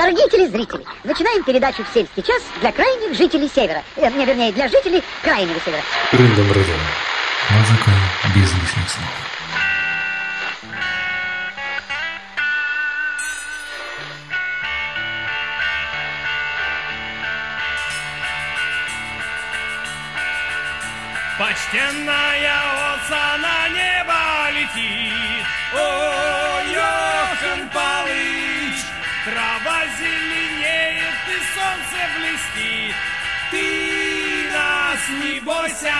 Дорогие телезрители, начинаем передачу в сельский час для крайних жителей Севера. Э, не, вернее, для жителей Крайнего Севера. Рындом рындом. Музыка без лишних слов. Почтенная овца на небо летит, Ой, Йохан Палыч, Трава солнце блестит, Ты нас не бойся,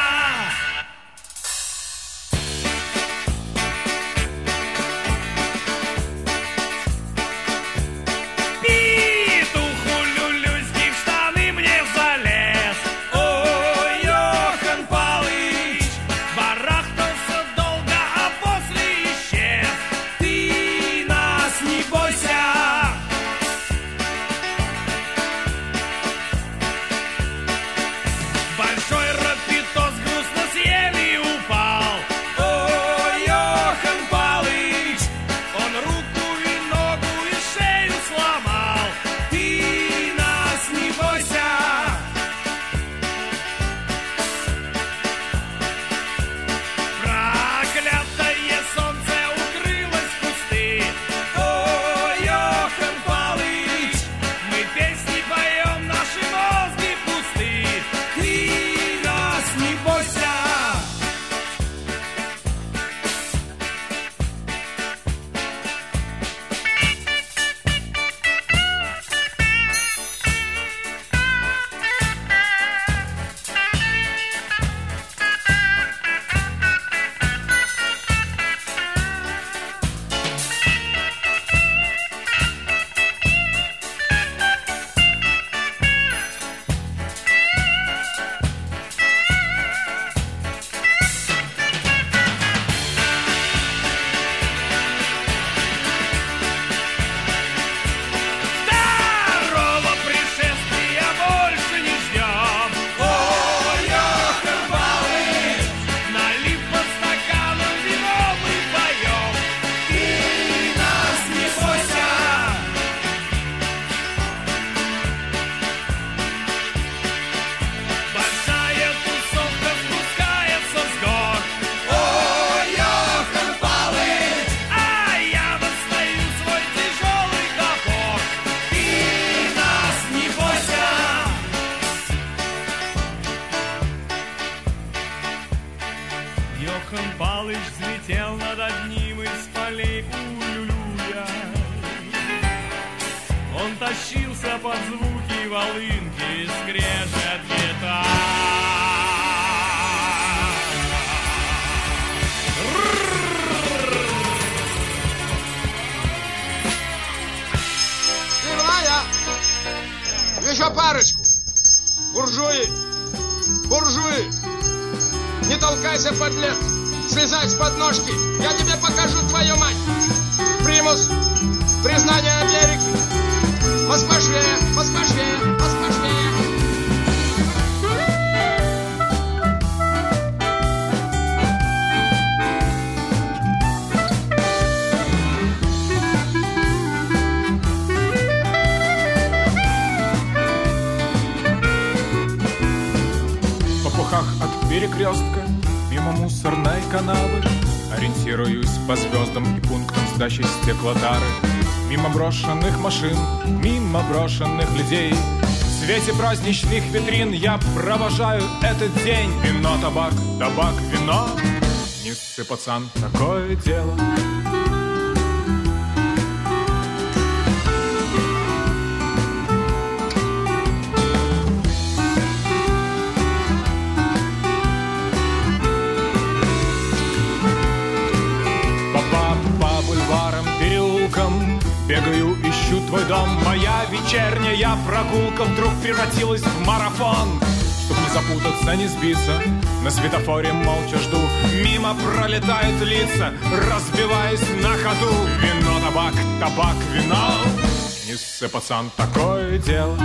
Перекрестка Мимо мусорной канавы Ориентируюсь по звездам и пунктам сдачи стеклотары Мимо брошенных машин, мимо брошенных людей. В свете праздничных витрин я провожаю этот день. Вино, табак, табак, вино. Не пацан, такое дело Бегаю, ищу твой дом. Моя вечерняя прогулка Вдруг превратилась в марафон. Чтоб не запутаться, не сбиться На светофоре молча жду. Мимо пролетают лица Разбиваясь на ходу. Вино, табак, табак, вино. Не ссы, такое дело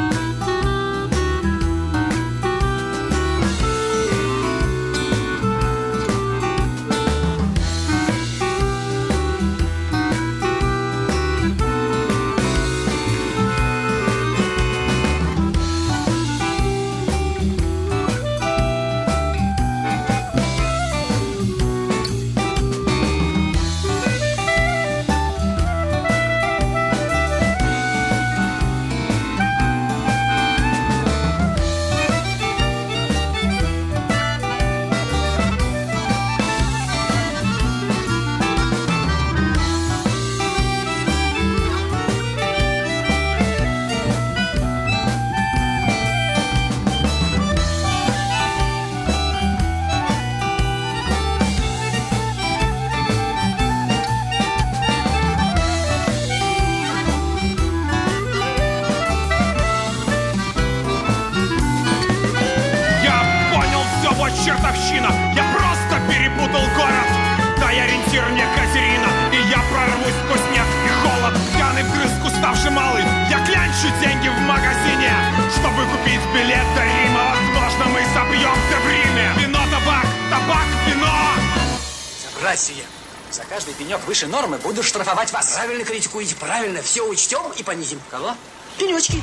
выше нормы, буду штрафовать вас. Правильно критикуете, правильно. Все учтем и понизим. Кого? Пенечки.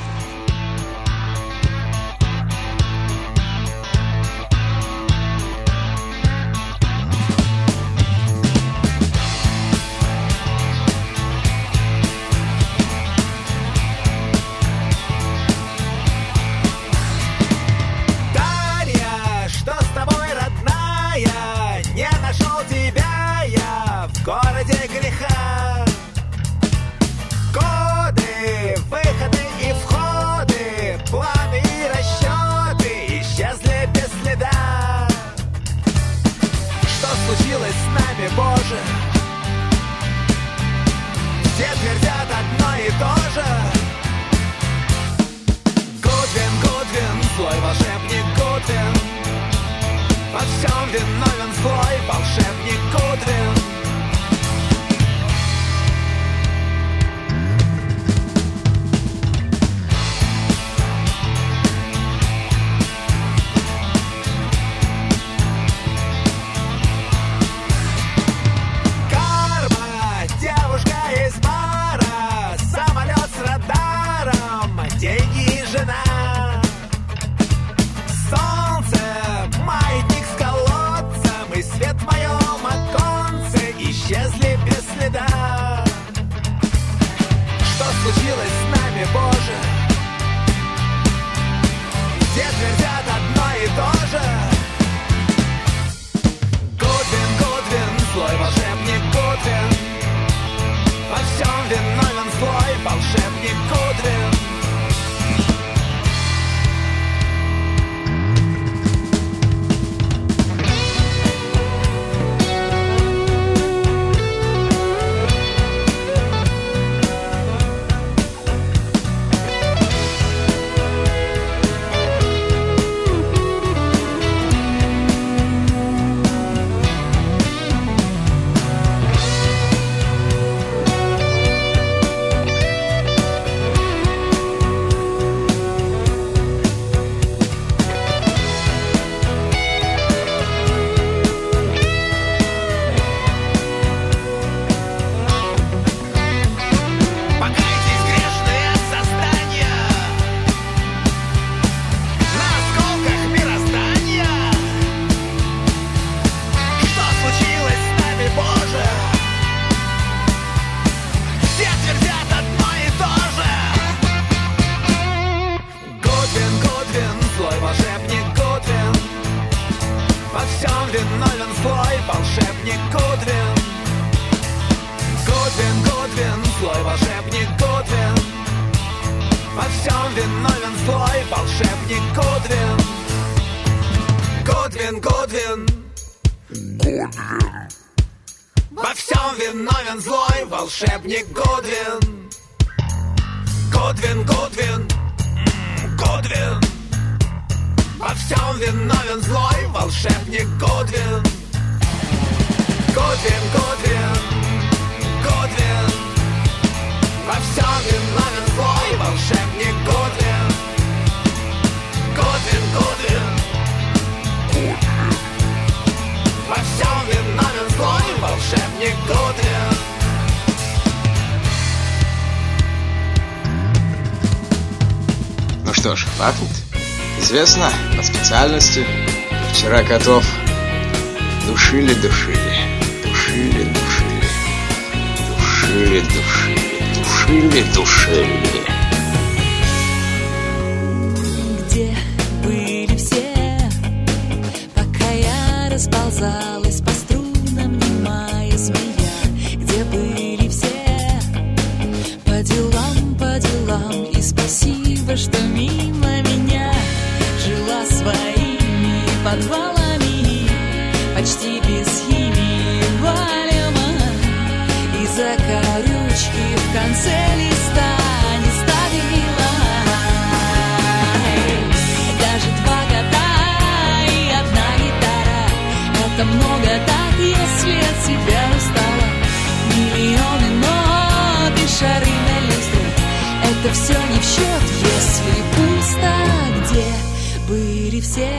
Интересно, по специальности. Вчера котов душили, душили, душили, душили, душили, душили, душили, душили. Где были все, пока я расползалась? Конце листа не ставила. Даже два года и одна гитара это все не в счет, если пусто, где были все,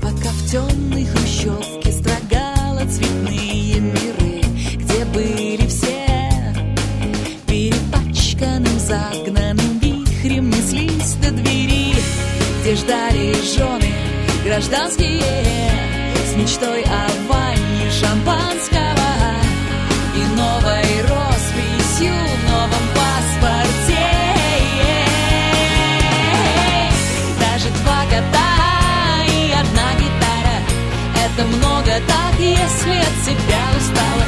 пока в темной хрущевке строгала цветные. Жены гражданские С мечтой о ванне шампанского И новой росписью в новом паспорте. Даже два кота и одна гитара Это много так, если от себя устала.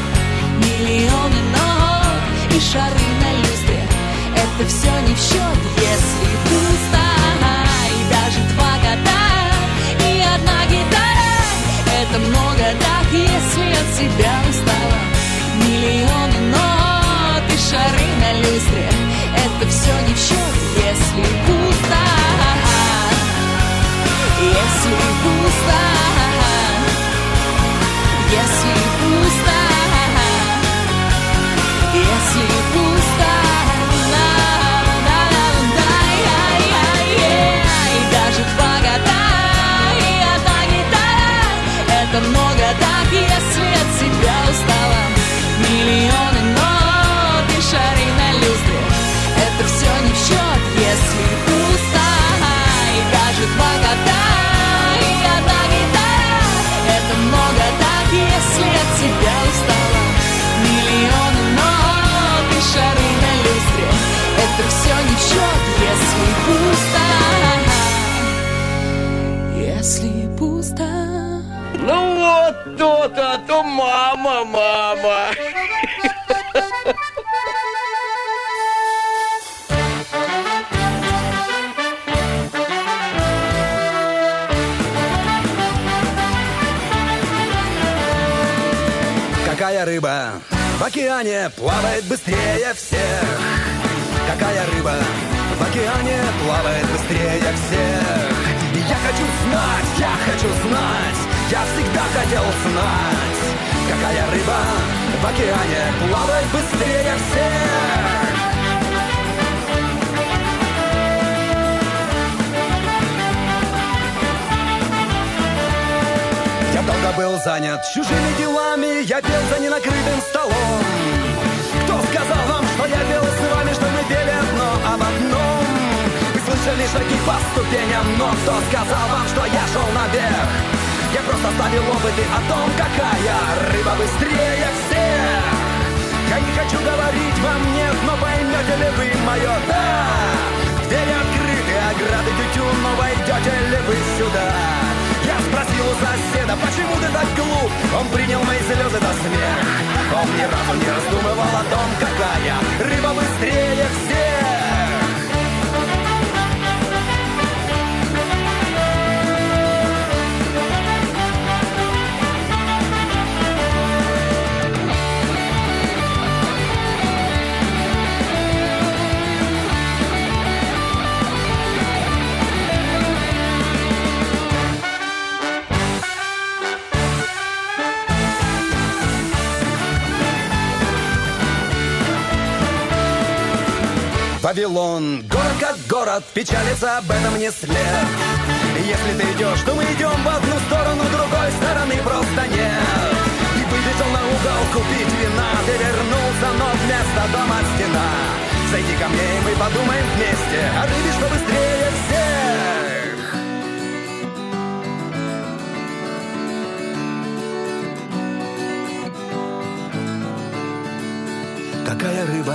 Миллионы нот и шары на люстре Это все не в счет, если кота и одна гитара Это много так, если от себя устала. Миллионы нот и шары на люстре Это все не в счет, если пусто. Если пусто. Если пусто рыба в океане плавает быстрее всех? Какая рыба в океане плавает быстрее всех? Я хочу знать, я хочу знать, я всегда хотел знать. Какая рыба в океане плавает быстрее всех? Долго был занят чужими делами, я пел за ненакрытым столом. Кто сказал вам, что я пел с вами, что мы пели одно об одном? Вы слышали шаги по ступеням, но кто сказал вам, что я шел наверх? Я просто ставил опыты о том, какая рыба быстрее всех. Я не хочу говорить вам нет, но поймете ли вы мое «да»? Двери открыты, ограды тютюн, но войдете ли вы сюда? Соседа, почему ты так глуп? Он принял мои слезы за смех. Он ни разу не раздумывал о том, какая рыба быстрее всех. Вавилон, город как город, печалится об этом не след. Если ты идешь, то мы идем в одну сторону, другой стороны просто нет. И выбежал на угол купить вина, ты вернулся, но вместо дома стена. Зайди ко мне, и мы подумаем вместе о рыбе, что быстрее всех. Какая рыба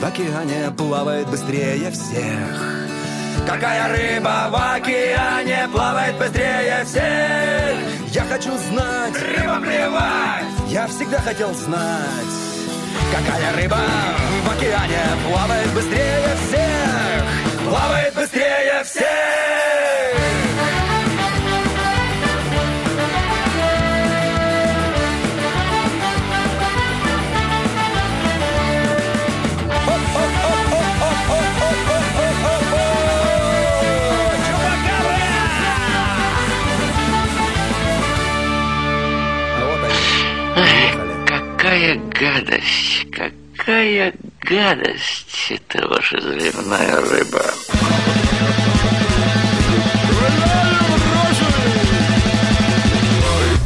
в океане плавает быстрее всех? Какая рыба в океане плавает быстрее всех? Я хочу знать. Рыба плевать. Я всегда хотел знать. Какая рыба в океане плавает быстрее всех? Плавает быстрее всех! Какая гадость, какая гадость это ваша заливная рыба.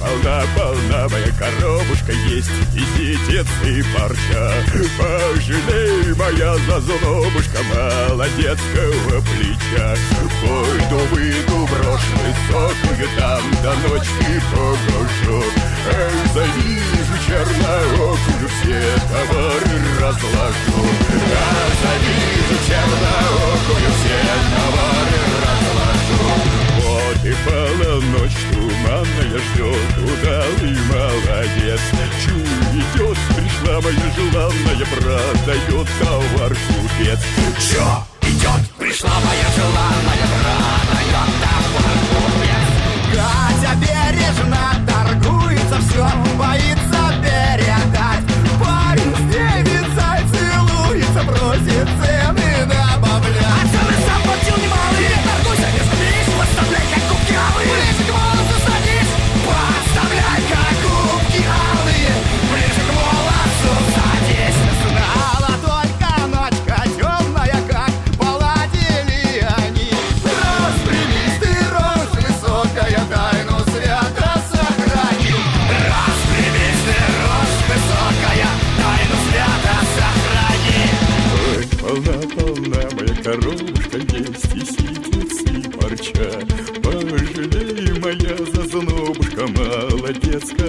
Полна-полна моя коробушка есть И ситец, и парча. Пожалей, моя зазубушка Молодецкого плеча Пойду, выйду, брошу высокую Там до ночи погожу Продает товар купец Чё?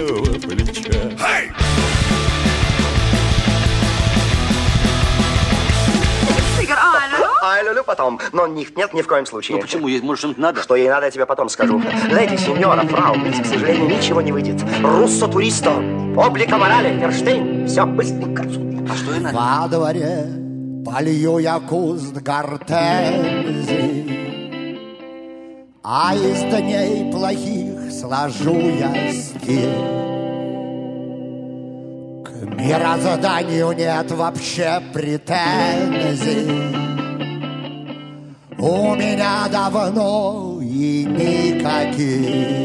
Молодецкого плеча Игорь, а, люлю? А, люлю потом. Но них нет ни в коем случае. Ну почему? Ей, может, что-нибудь надо? Что ей надо, я тебе потом скажу. Знаете, сеньора, фрау, здесь, к сожалению, ничего не выйдет. Руссо туристо, облика морали, Ферштейн. Все быстренько. А что ей надо? Во дворе полью я куст гортензий, А из дней плохих сложу я стиль. К мирозданию нет вообще претензий. У меня давно и никаких.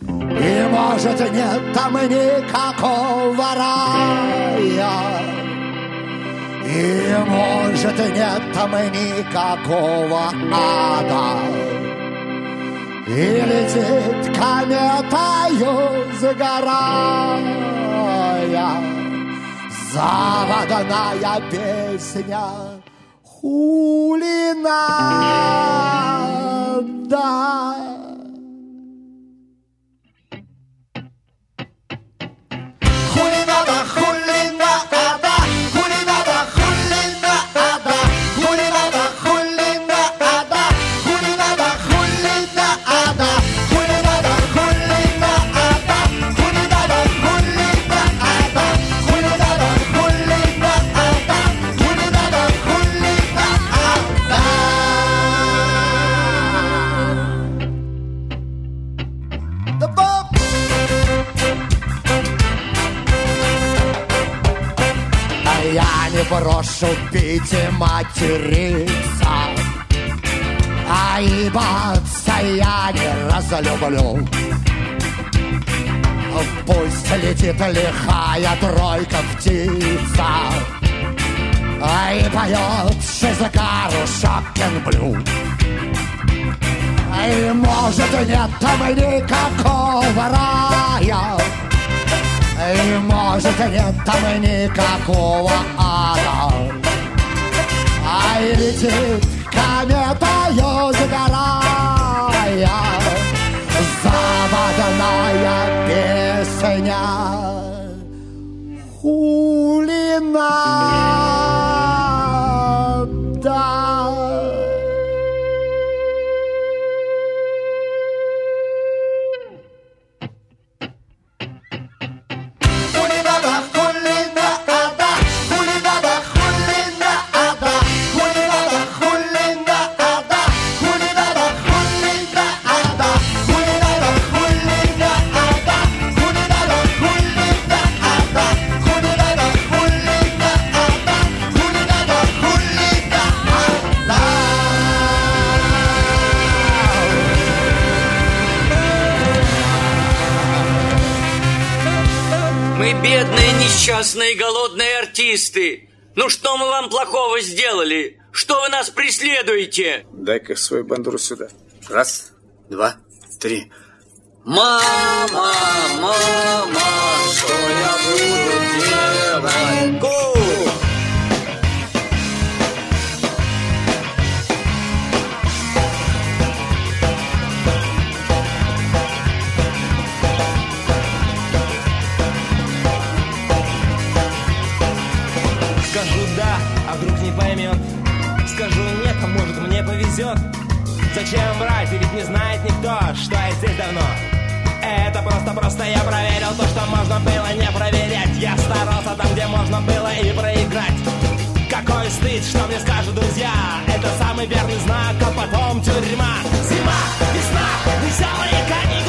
И может нет там никакого рая И может нет там никакого ада И летит кометою сгорая Заводная песня Хули надо лихая тройка птица. А и поет шизакару шокен блю И может нет там никакого рая. И может нет там никакого ада. Ай, летит кометою сгорая Заводная песня преследуете? Дай-ка свою бандуру сюда. Раз, два, три. Мама, мама, что я буду делать? Го! Скажу да, а вдруг не поймет Скажу нет, а может мне повезет. Зачем врать, и ведь не знает никто, что я здесь давно. Это просто-просто я проверил то, что можно было не проверять. Я старался там, где можно было и проиграть. Какой стыд, что мне скажут друзья. Это самый верный знак, а потом тюрьма. Зима, весна, веселые каникулы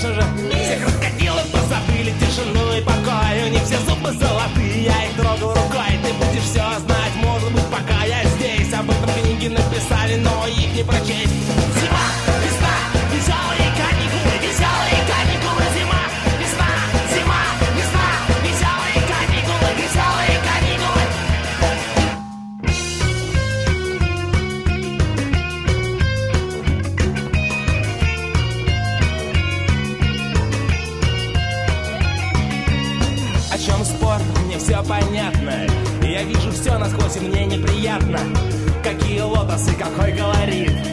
конечно же. Всех крокодилов позабыли тишину и покой. У них все зубы золотые, я их трогаю рукой. Ты будешь все знать, может быть, пока я здесь. Об этом книги написали, но их не прочесть все насквозь, и мне неприятно Какие лотосы, какой колорит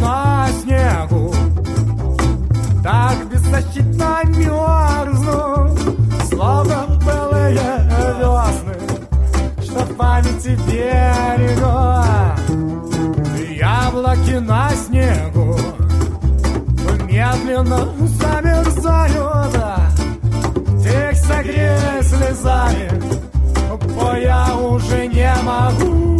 на снегу, так беззащитно мерзну, словно белые весны, что в памяти берегу. Яблоки на снегу медленно замерзают, их согреть слезами, бо я уже не могу.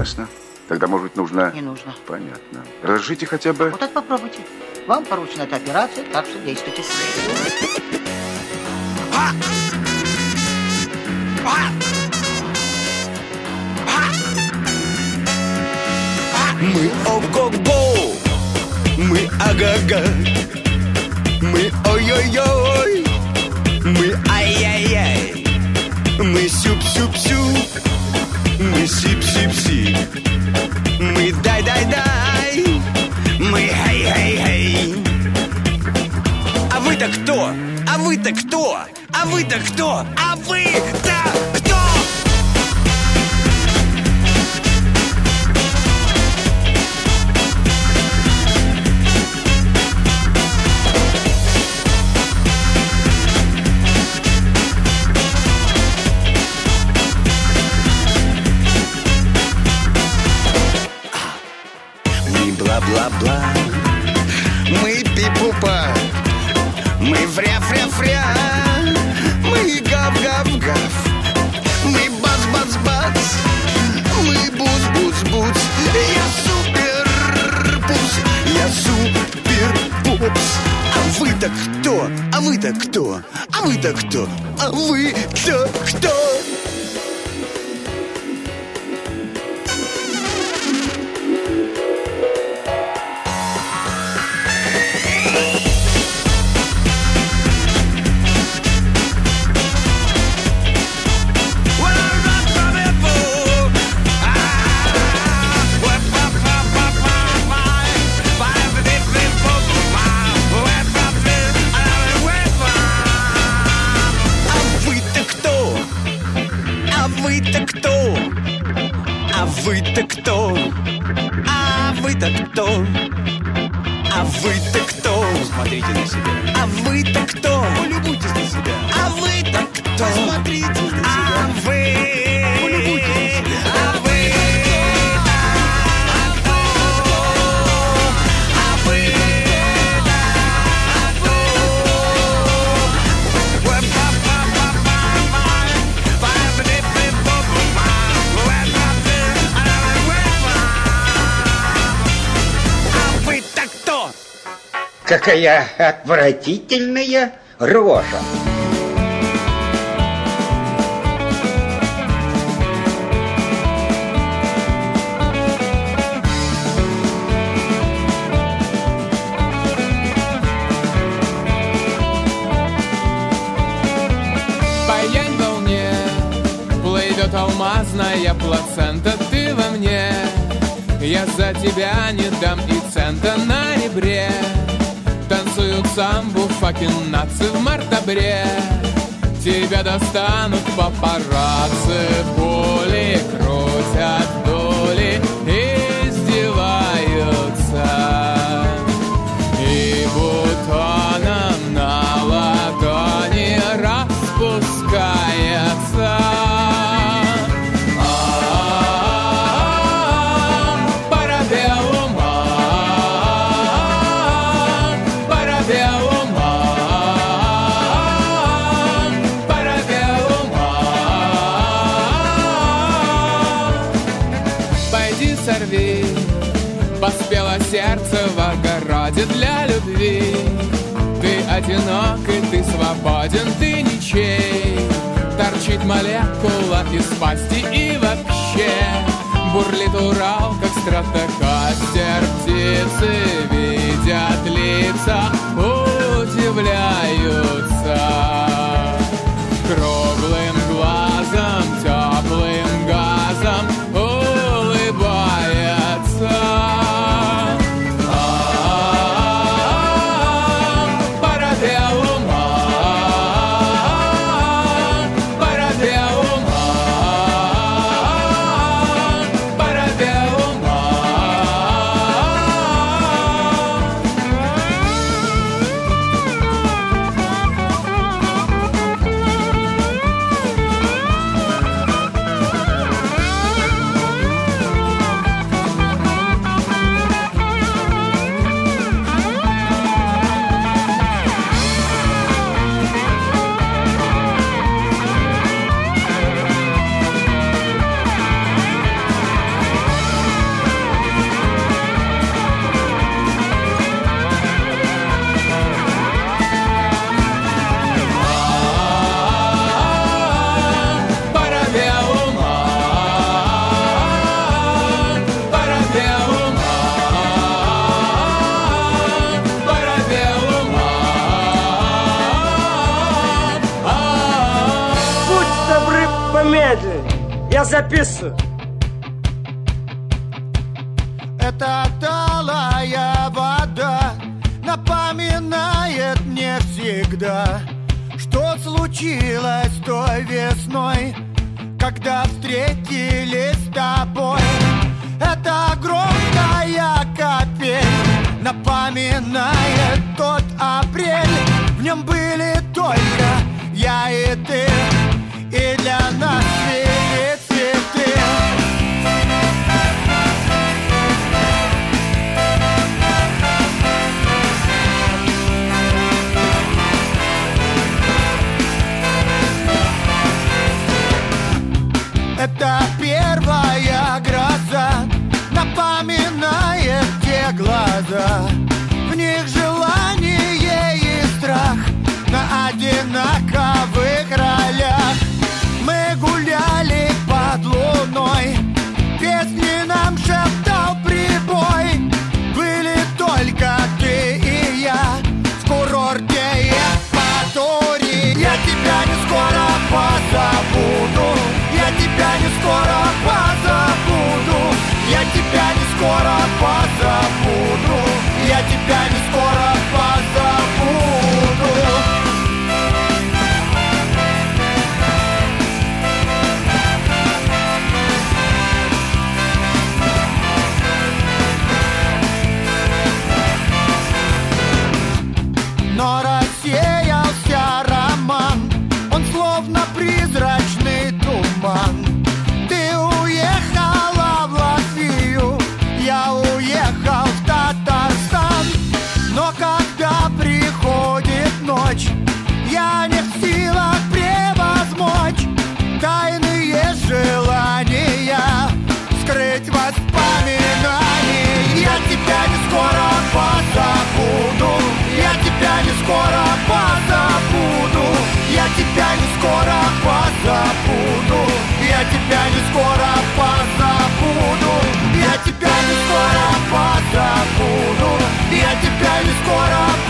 Ясно. Тогда, может быть, нужно... Не нужно. Понятно. Разрешите хотя бы... Вот это попробуйте. Вам поручена эта операция, так что действуйте. Мы ого-го, мы ага-га, мы ой-ой-ой, мы ай-яй-яй, мы сюп-сюп-сюп, мы сип-сип-сип, мы дай-дай-дай, мы хей-хей-хей. А вы-то кто? А вы-то кто? А вы-то кто? А вы-то кто? Бла-бла-бла, мы пипупа, мы вря-вря-вря, мы гав-гав-гав, мы бац-бац-бац, мы буц-буц-буц. Я супер-пупс, я супер-пупс. А вы-то кто? А вы-то кто? А вы-то кто? А вы-то кто? Какая отвратительная рожа. Алмазная плацента Ты во мне Я за тебя не дам и цента на ребре сам был факин наци в мартабре. Тебя достанут папарацци, пули крутят дом Было сердце в огороде для любви. Ты одинок и ты свободен, ты ничей. Торчит молекула из пасти и вообще. Бурлит Урал, как стратокастер. Птицы видят лица, удивляют Zé Pisso.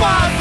Bye.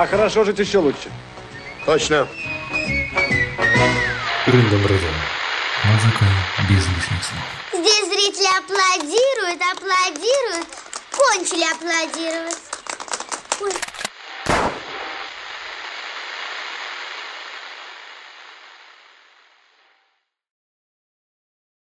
А хорошо жить еще лучше. Точно. Рындом рындом. Музыка без лишних слов. Здесь зрители аплодируют, аплодируют. Кончили аплодировать.